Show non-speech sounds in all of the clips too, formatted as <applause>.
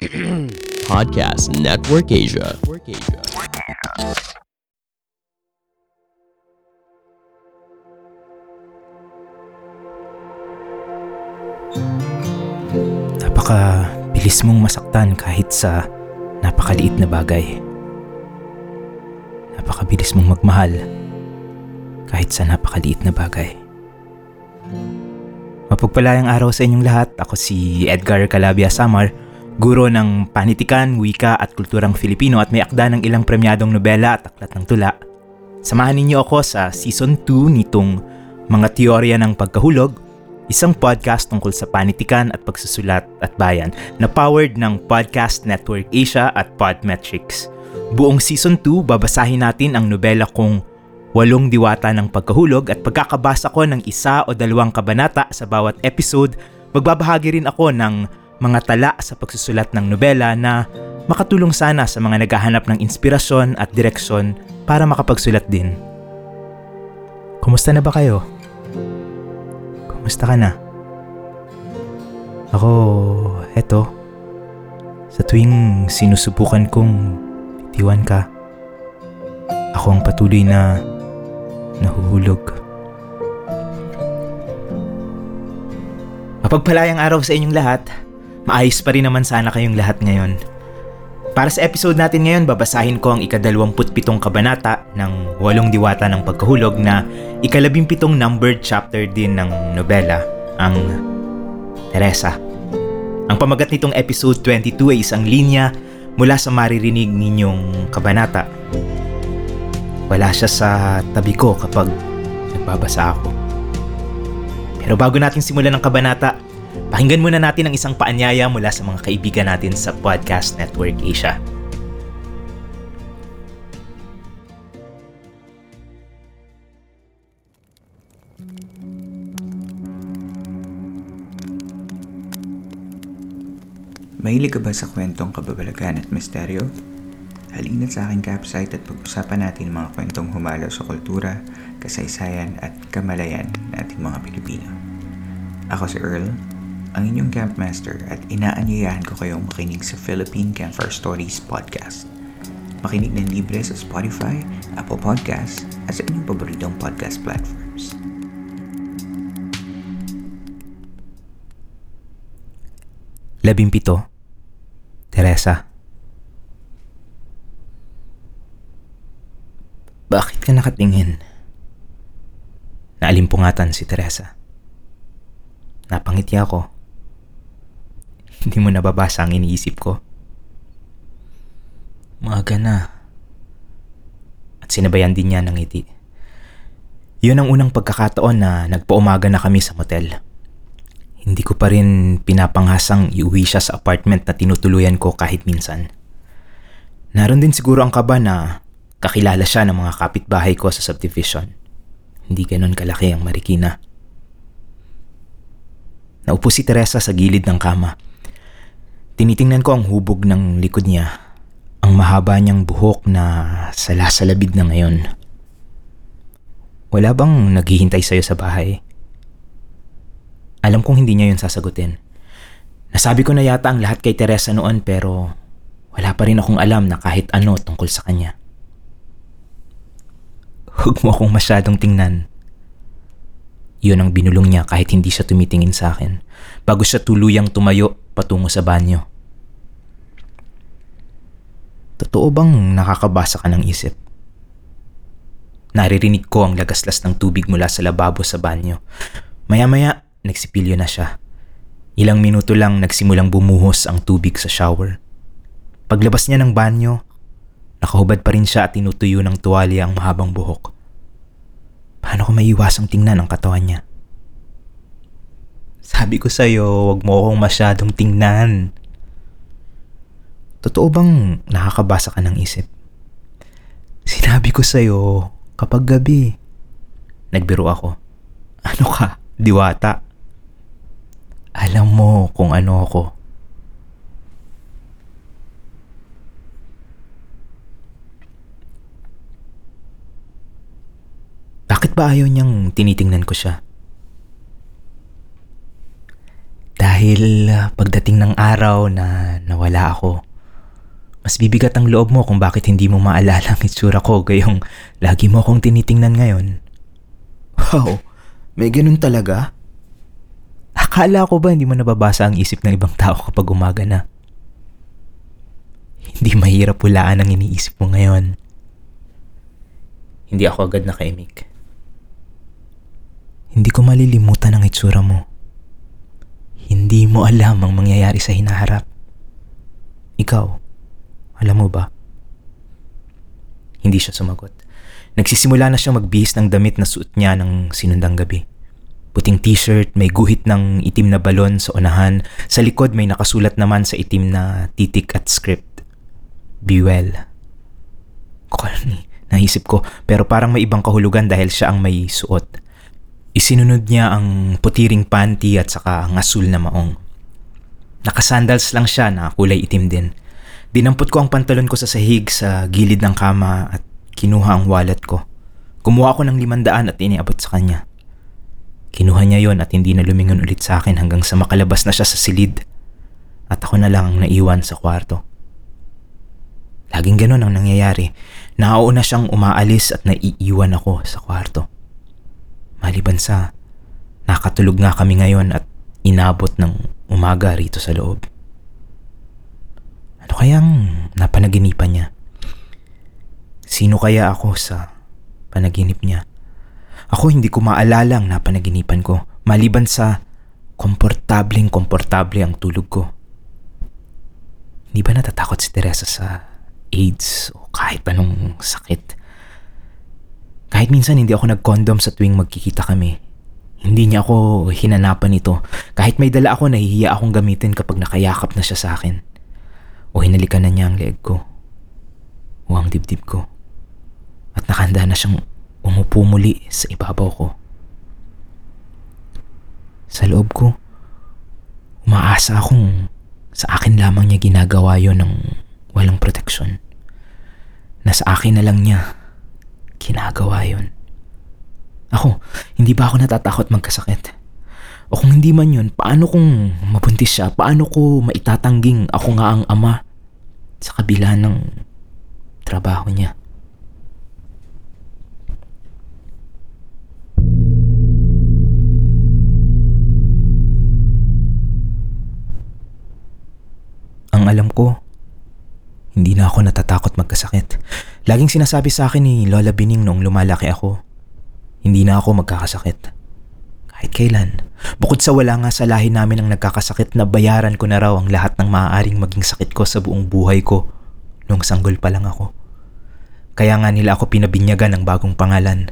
<clears throat> Podcast Network Asia. Napaka bilis mong masaktan kahit sa napakaliit na bagay. Napakabilis mong magmahal kahit sa napakaliit na bagay. Mapagpalayang araw sa inyong lahat. Ako si Edgar Calabia Samar, guro ng panitikan, wika at kulturang Filipino at may akda ng ilang premyadong nobela at aklat ng tula. Samahan ninyo ako sa Season 2 nitong Mga Teorya ng Pagkahulog, isang podcast tungkol sa panitikan at pagsusulat at bayan na powered ng Podcast Network Asia at Podmetrics. Buong Season 2, babasahin natin ang nobela kong Walong Diwata ng Pagkahulog at pagkakabasa ko ng isa o dalawang kabanata sa bawat episode, magbabahagi rin ako ng mga tala sa pagsusulat ng nobela na makatulong sana sa mga naghahanap ng inspirasyon at direksyon para makapagsulat din. Kumusta na ba kayo? Kumusta ka na? Ako, eto. Sa tuwing sinusubukan kong itiwan ka, ako ang patuloy na nahuhulog. Mapagpalayang araw sa inyong lahat. Maayos pa rin naman sana kayong lahat ngayon. Para sa episode natin ngayon, babasahin ko ang ikadalawamputpitong kabanata ng Walong Diwata ng Pagkahulog na ikalabimpitong numbered chapter din ng nobela, ang Teresa. Ang pamagat nitong episode 22 ay isang linya mula sa maririnig ninyong kabanata. Wala siya sa tabi ko kapag nagbabasa ako. Pero bago natin simulan ng kabanata, Pakinggan muna natin ang isang paanyaya mula sa mga kaibigan natin sa Podcast Network Asia. Mahilig ka ba sa kwentong kababalagan at misteryo? Halina sa aking campsite at pag-usapan natin mga kwentong humalo sa kultura, kasaysayan at kamalayan ng ating mga Pilipino. Ako si Earl, ang inyong campmaster at inaanyayahan ko kayong makinig sa Philippine Campfire Stories Podcast. Makinig ng libre sa Spotify, Apple Podcasts at sa inyong paboritong podcast platforms. Labimpito, Teresa. Bakit ka nakatingin? Naalimpungatan si Teresa. Napangiti ako. <laughs> Hindi mo nababasa ang iniisip ko. Maaga na. At sinabayan din niya ng ngiti. Yun ang unang pagkakataon na nagpaumaga na kami sa motel. Hindi ko pa rin pinapanghasang iuwi siya sa apartment na tinutuluyan ko kahit minsan. Naroon din siguro ang kaba na kakilala siya ng mga kapitbahay ko sa subdivision. Hindi ganon kalaki ang Marikina. Naupo si Teresa sa gilid ng kama. Tinitingnan ko ang hubog ng likod niya. Ang mahaba niyang buhok na salasalabid na ngayon. Wala bang naghihintay sa'yo sa bahay? Alam kong hindi niya yun sasagutin. Nasabi ko na yata ang lahat kay Teresa noon pero wala pa rin akong alam na kahit ano tungkol sa kanya. Huwag mo akong masyadong tingnan. Yun ang binulong niya kahit hindi siya tumitingin sa akin bago siya tuluyang tumayo patungo sa banyo. Totoo bang nakakabasa ka ng isip? Naririnig ko ang lagaslas ng tubig mula sa lababo sa banyo. Maya-maya, nagsipilyo na siya. Ilang minuto lang nagsimulang bumuhos ang tubig sa shower. Paglabas niya ng banyo, nakahubad pa rin siya at tinutuyo ng tuwalya ang mahabang buhok. Paano ko maiwasang tingnan ang katawan niya? Sabi ko sa'yo, wag mo akong masyadong tingnan. Totoo bang nakakabasa ka ng isip? Sinabi ko sa'yo, kapag gabi. Nagbiro ako. <laughs> Ano ka? Diwata. Alam mo kung ano ako. Bakit ba ayaw niyang tinitingnan ko siya? Dahil uh, pagdating ng araw na nawala ako. Mas bibigat ang loob mo kung bakit hindi mo maalala ang itsura ko gayong lagi mo akong tinitingnan ngayon. Wow, may ganun talaga? Akala ko ba hindi mo nababasa ang isip ng ibang tao kapag umaga na? Hindi mahirap hulaan ang iniisip mo ngayon. Hindi ako agad nakaimik. Hindi ko malilimutan ang itsura mo. Hindi mo alam ang mangyayari sa hinaharap. Ikaw, alam mo ba? Hindi siya sumagot. Nagsisimula na siyang magbihis ng damit na suot niya ng sinundang gabi. Puting t-shirt, may guhit ng itim na balon sa unahan. Sa likod may nakasulat naman sa itim na titik at script. Be well. Corny, naisip ko, pero parang may ibang kahulugan dahil siya ang may suot. Isinunod niya ang putiring panty at saka ang asul na maong. Nakasandals lang siya na kulay itim din. Dinampot ko ang pantalon ko sa sahig sa gilid ng kama at kinuha ang wallet ko. Kumuha ako ng limandaan at iniabot sa kanya. Kinuha niya yon at hindi na lumingon ulit sa akin hanggang sa makalabas na siya sa silid. At ako na lang ang naiwan sa kwarto. Laging ganon ang nangyayari. Nauuna siyang umaalis at naiiwan ako sa kwarto. Maliban sa nakatulog nga kami ngayon at inabot ng umaga rito sa loob. Ano kayang napanaginipan niya? Sino kaya ako sa panaginip niya? Ako hindi ko maalala ang napanaginipan ko maliban sa komportableng komportable ang tulog ko. Hindi ba natatakot si Teresa sa AIDS o kahit anong sakit? Kahit minsan hindi ako nag-condom sa tuwing magkikita kami. Hindi niya ako hinanapan ito. Kahit may dala ako, nahihiya akong gamitin kapag nakayakap na siya sa akin. O hinalikan na niya ang leeg ko. O ang dibdib ko. At nakanda na siyang umupo muli sa ibabaw ko. Sa loob ko, umaasa akong sa akin lamang niya ginagawa yon ng walang proteksyon. Na sa akin na lang niya ginagawa yon. Ako, hindi ba ako natatakot magkasakit? O kung hindi man yun, paano kung mabuntis siya? Paano ko maitatangging ako nga ang ama sa kabila ng trabaho niya? Ang alam ko, hindi na ako natatakot magkasakit. Laging sinasabi sa akin ni Lola Bining noong lumalaki ako, hindi na ako magkakasakit. Kahit kailan. Bukod sa wala nga sa lahi namin ang nagkakasakit na bayaran ko na raw ang lahat ng maaaring maging sakit ko sa buong buhay ko nung sanggol pa lang ako. Kaya nga nila ako pinabinyagan ng bagong pangalan.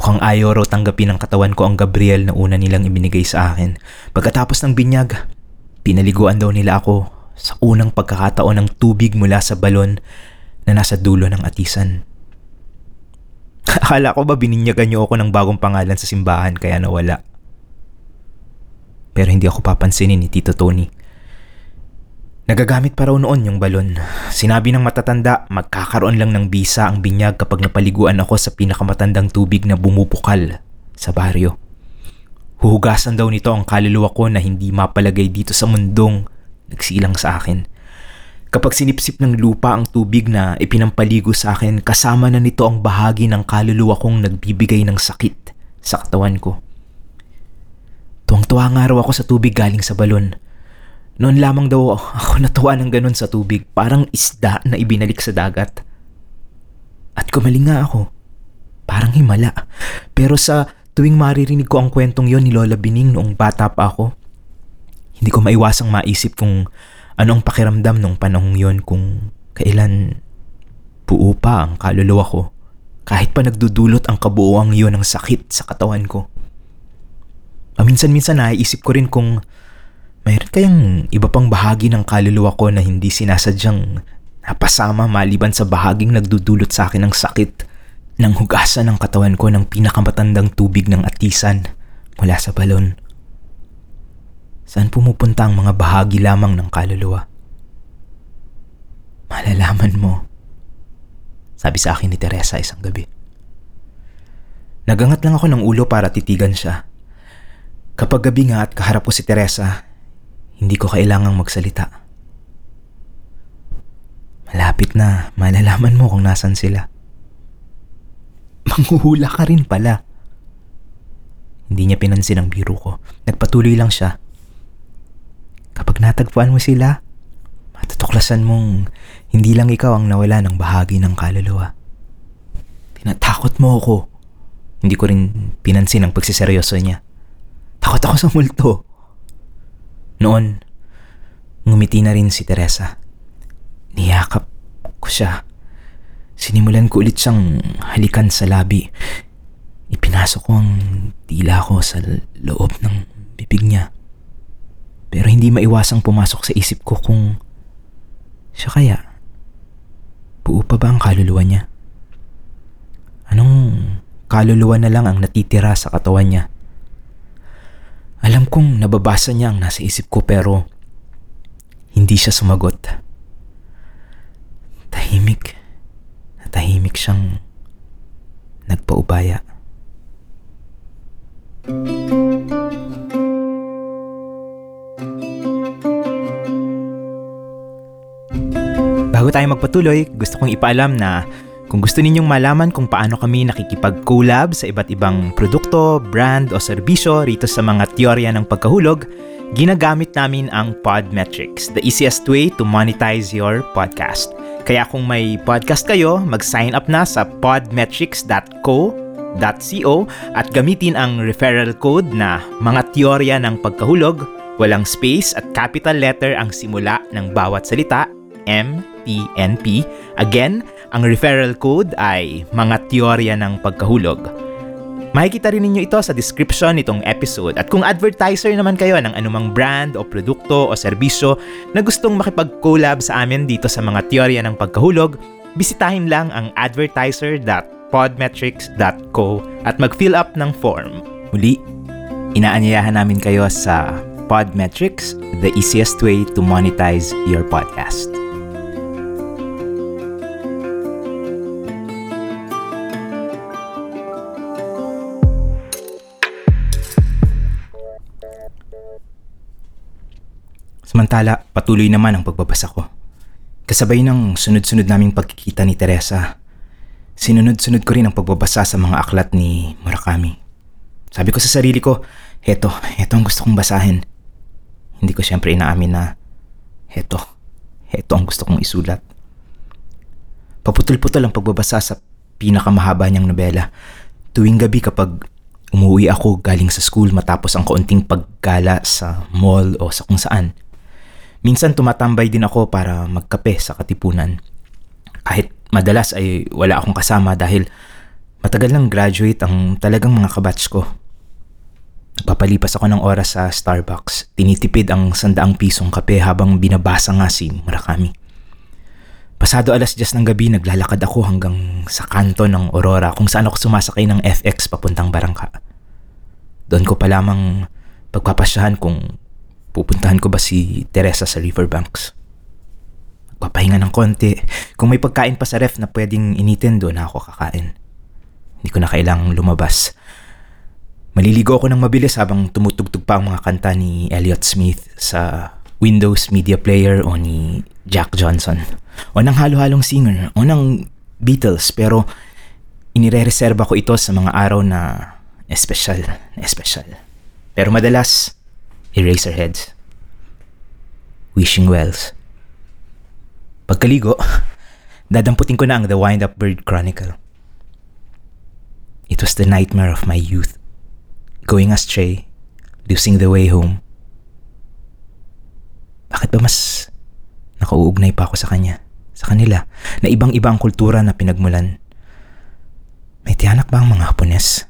Mukhang ayaw raw tanggapin ng katawan ko ang Gabriel na una nilang ibinigay sa akin. Pagkatapos ng binyag, pinaliguan daw nila ako sa unang pagkakataon ng tubig mula sa balon na nasa dulo ng atisan. <laughs> Akala ko ba bininyagan niyo ako ng bagong pangalan sa simbahan kaya nawala. Pero hindi ako papansinin ni Tito Tony. Nagagamit pa raw noon yung balon. Sinabi ng matatanda, magkakaroon lang ng bisa ang binyag kapag napaliguan ako sa pinakamatandang tubig na bumubukal sa baryo. Huhugasan daw nito ang kaluluwa ko na hindi mapalagay dito sa mundong nagsilang sa akin. Kapag sinipsip ng lupa ang tubig na ipinampaligo sa akin, kasama na nito ang bahagi ng kaluluwa kong nagbibigay ng sakit sa katawan ko. Tuwang-tuwa nga raw ako sa tubig galing sa balon. Noon lamang daw ako natuwa ng ganun sa tubig, parang isda na ibinalik sa dagat. At kumaling nga ako. Parang himala. Pero sa tuwing maririnig ko ang kwentong yon ni Lola Bining noong bata pa ako, hindi ko maiwasang maisip kung Anong pakiramdam nung panahong yon kung kailan buo pa ang kaluluwa ko kahit pa nagdudulot ang kabuuang yon ng sakit sa katawan ko. Paminsan-minsan naiisip ko rin kung mayroon kayang iba pang bahagi ng kaluluwa ko na hindi sinasadyang napasama maliban sa bahaging nagdudulot sa akin ng sakit ng hugasan ng katawan ko ng pinakamatandang tubig ng atisan mula sa balon. Saan pumupunta ang mga bahagi lamang ng kaluluwa? Malalaman mo. Sabi sa akin ni Teresa isang gabi. Nagangat lang ako ng ulo para titigan siya. Kapag gabi nga at kaharap ko si Teresa, hindi ko kailangang magsalita. Malapit na, malalaman mo kung nasan sila. Manghuhula ka rin pala. Hindi niya pinansin ang biro ko. Nagpatuloy lang siya. Kapag natagpuan mo sila, matutuklasan mong hindi lang ikaw ang nawala ng bahagi ng kaluluwa. Tinatakot mo ako. Hindi ko rin pinansin ang pagsiseryoso niya. Takot ako sa multo. Noon, ngumiti na rin si Teresa. Niyakap ko siya. Sinimulan ko ulit siyang halikan sa labi. Ipinasok ko ang tila ko sa loob ng bibig niya. Pero hindi maiwasang pumasok sa isip ko kung siya kaya. Buo pa ba ang kaluluwa niya? Anong kaluluwa na lang ang natitira sa katawan niya? Alam kong nababasa niya ang nasa isip ko pero hindi siya sumagot. Tahimik. Tahimik siyang nagpaubaya. Bago tayo magpatuloy, gusto kong ipaalam na kung gusto ninyong malaman kung paano kami nakikipag-collab sa iba't ibang produkto, brand o serbisyo rito sa mga teorya ng pagkahulog, ginagamit namin ang Podmetrics, the easiest way to monetize your podcast. Kaya kung may podcast kayo, mag-sign up na sa podmetrics.co.co at gamitin ang referral code na mga teorya ng pagkahulog, walang space at capital letter ang simula ng bawat salita, MTNP. Again, ang referral code ay mga teorya ng pagkahulog. Makikita rin ninyo ito sa description nitong episode at kung advertiser naman kayo ng anumang brand o produkto o serbisyo na gustong makipag-collab sa amin dito sa mga teorya ng pagkahulog, bisitahin lang ang advertiser.podmetrics.co at mag-fill up ng form. Muli, inaanyayahan namin kayo sa Podmetrics, the easiest way to monetize your podcast. Samantala, patuloy naman ang pagbabasa ko. Kasabay ng sunod-sunod naming pagkikita ni Teresa, sinunod-sunod ko rin ang pagbabasa sa mga aklat ni Murakami. Sabi ko sa sarili ko, heto, heto ang gusto kong basahin. Hindi ko siyempre inaamin na, heto, heto ang gusto kong isulat. Paputol-putol ang pagbabasa sa pinakamahaba niyang nobela. Tuwing gabi kapag umuwi ako galing sa school matapos ang kaunting paggala sa mall o sa kung saan, Minsan tumatambay din ako para magkape sa katipunan. Kahit madalas ay wala akong kasama dahil matagal nang graduate ang talagang mga kabatch ko. Papalipas ako ng oras sa Starbucks. Tinitipid ang sandaang pisong kape habang binabasa nga si Murakami. Pasado alas 10 ng gabi naglalakad ako hanggang sa kanto ng Aurora kung saan ako sumasakay ng FX papuntang Barangka. Doon ko pa lamang pagpapasyahan kung Pupuntahan ko ba si Teresa sa riverbanks? Magpapahinga ng konti. Kung may pagkain pa sa ref na pwedeng initin, doon ako kakain. Hindi ko na kailangang lumabas. Maliligo ako ng mabilis habang tumutugtog pa ang mga kanta ni Elliot Smith sa Windows Media Player o ni Jack Johnson. O ng halo-halong singer o ng Beatles pero inire-reserva ko ito sa mga araw na espesyal, espesyal. Pero madalas, Eraserheads. Wishing Wells. Pagkaligo, <laughs> dadamputin ko na ang The Wind-Up Bird Chronicle. It was the nightmare of my youth. Going astray, losing the way home. Bakit ba mas nakauugnay pa ako sa kanya? Sa kanila, na ibang-ibang kultura na pinagmulan. May tiyanak ba ang mga Hapones?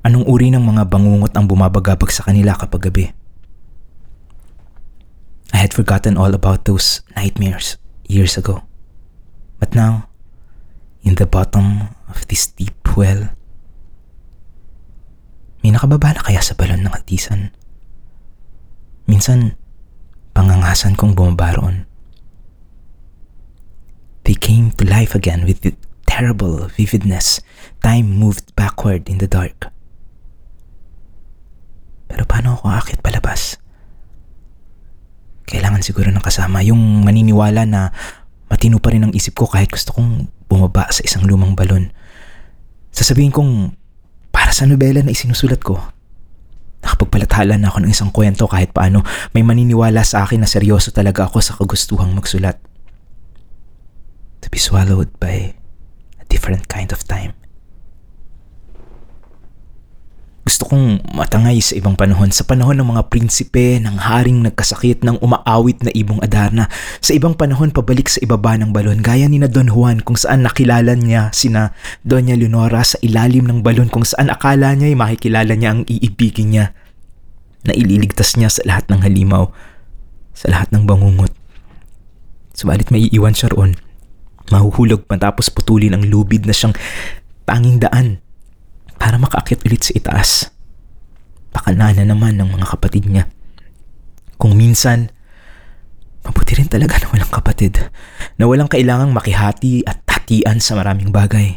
Anong uri ng mga bangungot ang bumabagabag sa kanila kapag gabi? I had forgotten all about those nightmares years ago. But now, in the bottom of this deep well, may nakababa na kaya sa balon ng atisan. Minsan, pangangasan kong bumaba roon. They came to life again with the terrible vividness. Time moved backward in the dark. Pero paano ako akit palabas? Kailangan siguro ng kasama. Yung maniniwala na matino pa rin ang isip ko kahit gusto kong bumaba sa isang lumang balon. Sasabihin kong para sa nobela na isinusulat ko. Nakapagpalathala na ako ng isang kwento kahit paano may maniniwala sa akin na seryoso talaga ako sa kagustuhang magsulat. To be swallowed by a different kind of time. Gusto kong matangay sa ibang panahon, sa panahon ng mga prinsipe, ng haring nagkasakit, ng umaawit na ibong Adarna, sa ibang panahon pabalik sa ibaba ng balon, gaya ni na Don Juan kung saan nakilala niya sina Doña Leonora sa ilalim ng balon kung saan akala niya ay makikilala niya ang iibigin niya na ililigtas niya sa lahat ng halimaw, sa lahat ng bangungot. Subalit may iiwan siya roon. Mahuhulog matapos putulin ang lubid na siyang tanging daan para makaakyat ulit sa itaas. Pakanana naman ng mga kapatid niya. Kung minsan, mabuti rin talaga na walang kapatid, na walang kailangang makihati at hatian sa maraming bagay.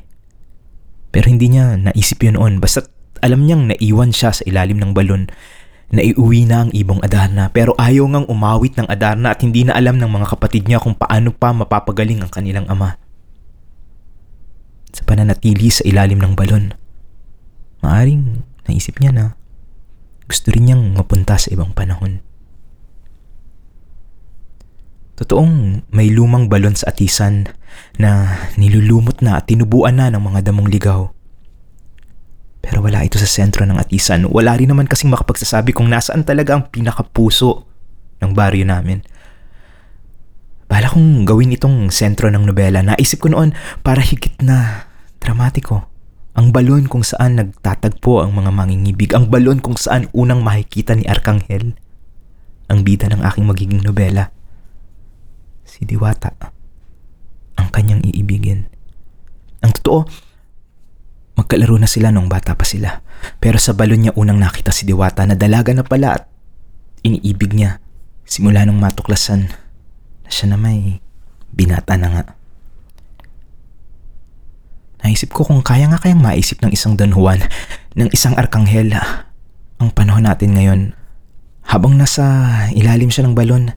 Pero hindi niya naisip yun noon, basta alam niyang naiwan siya sa ilalim ng balon na iuwi na ang ibong Adarna pero ayaw ngang umawit ng Adarna at hindi na alam ng mga kapatid niya kung paano pa mapapagaling ang kanilang ama. Sa pananatili sa ilalim ng balon, maaring naisip niya na gusto rin niyang mapunta sa ibang panahon. Totoong may lumang balon sa atisan na nilulumot na at tinubuan na ng mga damong ligaw. Pero wala ito sa sentro ng atisan. Wala rin naman kasing makapagsasabi kung nasaan talaga ang pinakapuso ng baryo namin. Bala kong gawin itong sentro ng nobela. Naisip ko noon para higit na dramatiko. Ang balon kung saan nagtatagpo ang mga mangingibig. Ang balon kung saan unang makikita ni Arkanghel. Ang bida ng aking magiging nobela. Si Diwata. Ang kanyang iibigin. Ang totoo, magkalaro na sila nung bata pa sila. Pero sa balon niya unang nakita si Diwata na dalaga na pala at iniibig niya. Simula nung matuklasan na siya na may binata na nga. Naisip ko kung kaya nga kayang maisip ng isang Don Juan, ng isang Arkanghel, ang panahon natin ngayon. Habang nasa ilalim siya ng balon,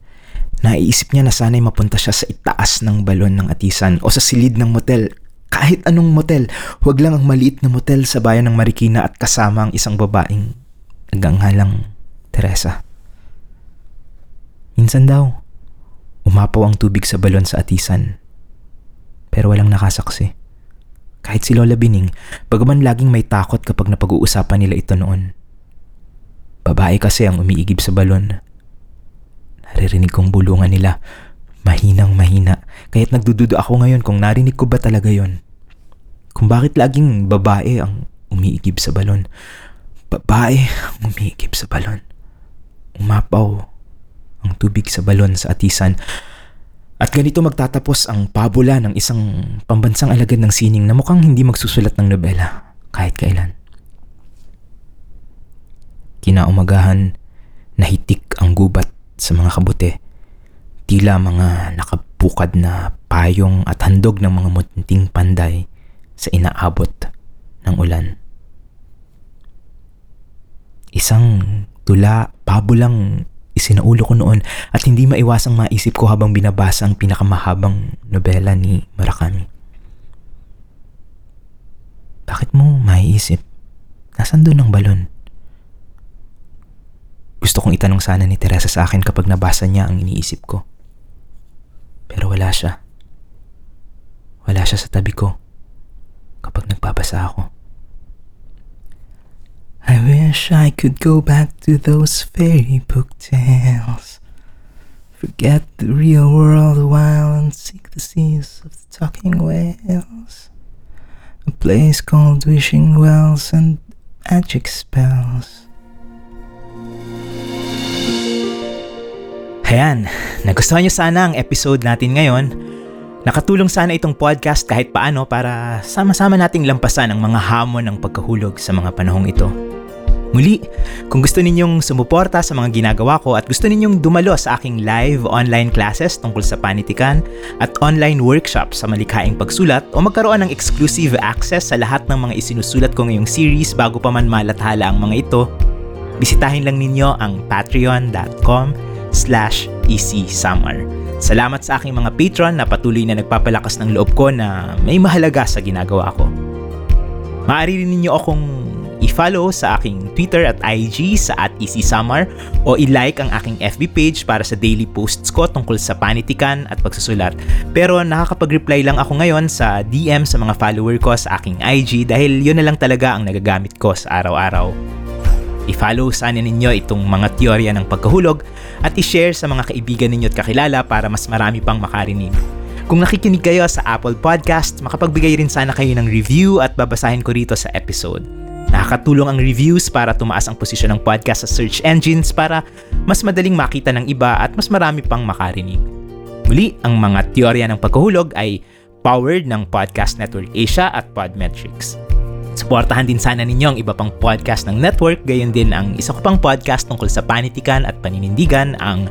naiisip niya na sana'y mapunta siya sa itaas ng balon ng atisan o sa silid ng motel. Kahit anong motel, huwag lang ang maliit na motel sa bayan ng Marikina at kasama ang isang babaeng naganghalang Teresa. Minsan daw, umapaw ang tubig sa balon sa atisan. Pero walang nakasaksi. Kahit si Lola Bining, bagaman laging may takot kapag napag-uusapan nila ito noon. Babae kasi ang umiigib sa balon. Naririnig kong bulungan nila. Mahinang mahina. Kaya't nagdududo ako ngayon kung narinig ko ba talaga yon. Kung bakit laging babae ang umiigib sa balon. Babae ang umiigib sa balon. Umapaw ang tubig sa balon sa atisan. At ganito magtatapos ang pabula ng isang pambansang alagad ng sining na mukhang hindi magsusulat ng nobela kahit kailan. Kinaumagahan, nahitik ang gubat sa mga kabute. Tila mga nakabukad na payong at handog ng mga munting panday sa inaabot ng ulan. Isang tula, pabulang isinaulo ko noon at hindi maiwasang maisip ko habang binabasa ang pinakamahabang nobela ni Murakami. Bakit mo maiisip? Nasaan doon ang balon? Gusto kong itanong sana ni Teresa sa akin kapag nabasa niya ang iniisip ko. Pero wala siya. Wala siya sa tabi ko kapag nagbabasa ako. I wish I could go back to those fairy book tales. Forget the real world a while and seek the seas of the talking whales. A place called Wishing Wells and magic spells. Ayan, nagustuhan niyo sana ang episode natin ngayon. Nakatulong sana itong podcast kahit paano para sama-sama nating lampasan ang mga hamon ng pagkahulog sa mga panahong ito. Muli, kung gusto ninyong sumuporta sa mga ginagawa ko at gusto ninyong dumalo sa aking live online classes tungkol sa panitikan at online workshop sa malikhaing pagsulat o magkaroon ng exclusive access sa lahat ng mga isinusulat ko ngayong series bago pa man malathala ang mga ito, bisitahin lang ninyo ang patreon.com slash easysummer. Salamat sa aking mga patron na patuloy na nagpapalakas ng loob ko na may mahalaga sa ginagawa ko. Maaari rin ninyo akong i-follow sa aking Twitter at IG sa at EasySummer o i-like ang aking FB page para sa daily posts ko tungkol sa panitikan at pagsusulat. Pero nakakapag-reply lang ako ngayon sa DM sa mga follower ko sa aking IG dahil yun na lang talaga ang nagagamit ko sa araw-araw. I-follow sana ninyo itong mga teorya ng pagkahulog at i-share sa mga kaibigan ninyo at kakilala para mas marami pang makarinig. Kung nakikinig kayo sa Apple Podcast, makapagbigay rin sana kayo ng review at babasahin ko rito sa episode. Nakakatulong ang reviews para tumaas ang posisyon ng podcast sa search engines para mas madaling makita ng iba at mas marami pang makarinig. Muli, ang mga teorya ng pagkahulog ay powered ng Podcast Network Asia at Podmetrics. Suportahan din sana ninyo ang iba pang podcast ng network, gayon din ang isa ko pang podcast tungkol sa panitikan at paninindigan ang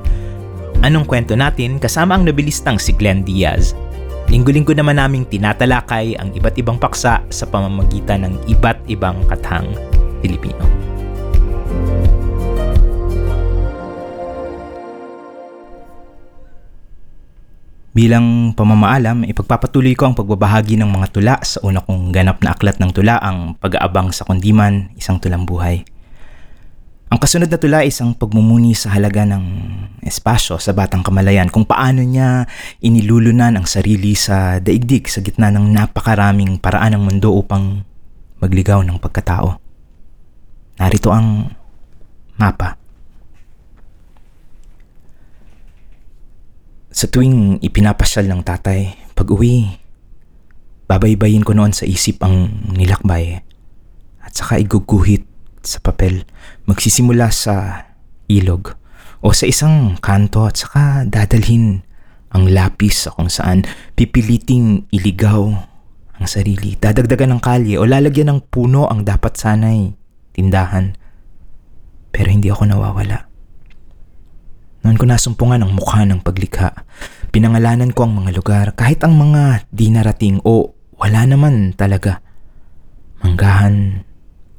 Anong Kwento Natin kasama ang nabilistang si Glenn Diaz. Linggo-linggo naman naming tinatalakay ang iba't ibang paksa sa pamamagitan ng iba't ibang kathang Pilipino. Bilang pamamaalam, ipagpapatuloy ko ang pagbabahagi ng mga tula sa una kong ganap na aklat ng tula ang pag-aabang sa kundiman, isang tulang buhay. Ang kasunod na tula ay isang pagmumuni sa halaga ng espasyo sa batang kamalayan kung paano niya inilulunan ang sarili sa daigdig sa gitna ng napakaraming paraan ng mundo upang magligaw ng pagkatao. Narito ang mapa. Sa tuwing ipinapasyal ng tatay, pag uwi, babaybayin ko noon sa isip ang nilakbay at saka iguguhit sa papel magsisimula sa ilog o sa isang kanto at saka dadalhin ang lapis sa kung saan pipiliting iligaw ang sarili. Dadagdagan ng kalye o lalagyan ng puno ang dapat sanay tindahan. Pero hindi ako nawawala. Noon ko nasumpungan ang mukha ng paglikha. Pinangalanan ko ang mga lugar kahit ang mga di narating o wala naman talaga. Manggahan,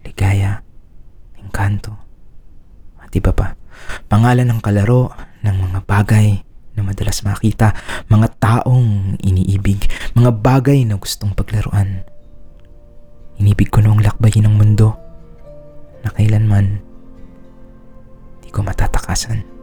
ligaya, engkanto, at iba pa. Pangalan ng kalaro ng mga bagay na madalas makita, mga taong iniibig, mga bagay na gustong paglaruan. Inibig ko noong lakbayin ng mundo na kailanman di ko matatakasan.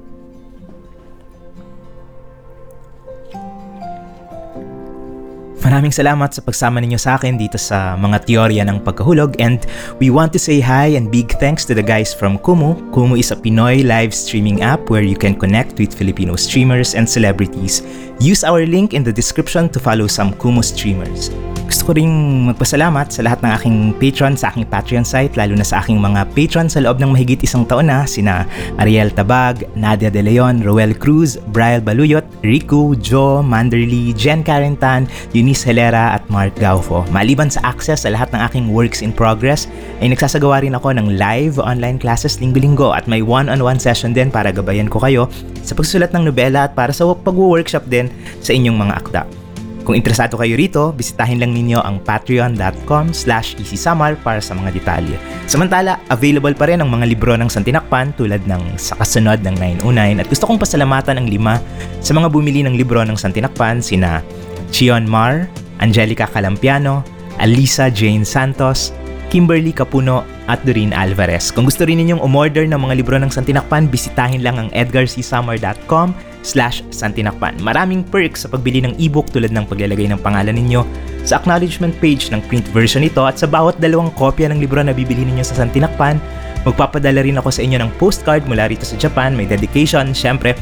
Maraming salamat sa pagsama ninyo sa akin dito sa mga teorya ng pagkahulog and we want to say hi and big thanks to the guys from Kumu. Kumu is a Pinoy live streaming app where you can connect with Filipino streamers and celebrities. Use our link in the description to follow some Kumu streamers. Gusto ko ring magpasalamat sa lahat ng aking patron sa aking Patreon site, lalo na sa aking mga patron sa loob ng mahigit isang taon na, sina Ariel Tabag, Nadia De Leon, Roel Cruz, Brian Baluyot, Rico, Joe, Manderly, Jen Carentan, Eunice Helera at Mark Gaufo. Maliban sa access sa lahat ng aking works in progress, ay nagsasagawa rin ako ng live online classes linggo-linggo at may one-on-one session din para gabayan ko kayo sa pagsulat ng nobela at para sa pag-workshop din sa inyong mga akda. Kung interesado kayo rito, bisitahin lang ninyo ang patreon.com slash easysamar para sa mga detalye. Samantala, available pa rin ang mga libro ng Santinakpan tulad ng Sa Kasunod ng 909 at gusto kong pasalamatan ang lima sa mga bumili ng libro ng Santinakpan sina Chion Mar, Angelica Calampiano, Alisa Jane Santos, Kimberly Capuno at Doreen Alvarez. Kung gusto rin ninyong umorder ng mga libro ng Santinakpan, bisitahin lang ang edgarcsummer.com slash santinakpan. Maraming perks sa pagbili ng ebook tulad ng paglalagay ng pangalan ninyo sa acknowledgement page ng print version nito at sa bawat dalawang kopya ng libro na bibili ninyo sa Santinakpan, magpapadala rin ako sa inyo ng postcard mula rito sa Japan, may dedication, syempre,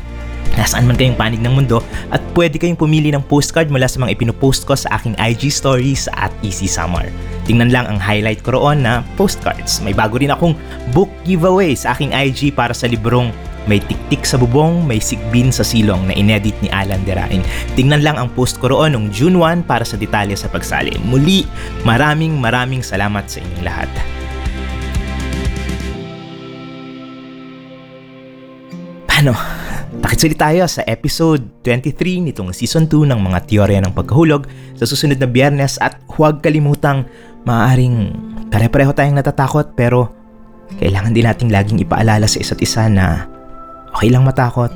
nasaan man kayong panig ng mundo at pwede kayong pumili ng postcard mula sa mga ipinupost ko sa aking IG stories at Easy Summer. Tingnan lang ang highlight ko roon na postcards. May bago rin akong book giveaway sa aking IG para sa librong may tiktik sa bubong, may sigbin sa silong na inedit ni Alan Derain. Tingnan lang ang post ko roon noong June 1 para sa detalye sa pagsali. Muli, maraming maraming salamat sa inyong lahat. Paano? Pakisulit tayo sa episode 23 nitong season 2 ng mga teorya ng pagkahulog sa susunod na biyernes at huwag kalimutang maaaring pare-pareho tayong natatakot pero kailangan din nating laging ipaalala sa isa't isa na okay lang matakot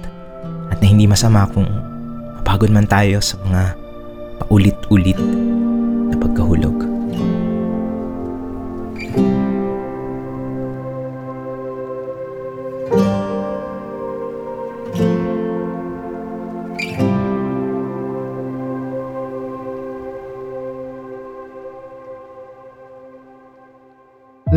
at na hindi masama kung napapagod man tayo sa mga paulit-ulit na pagkahulog.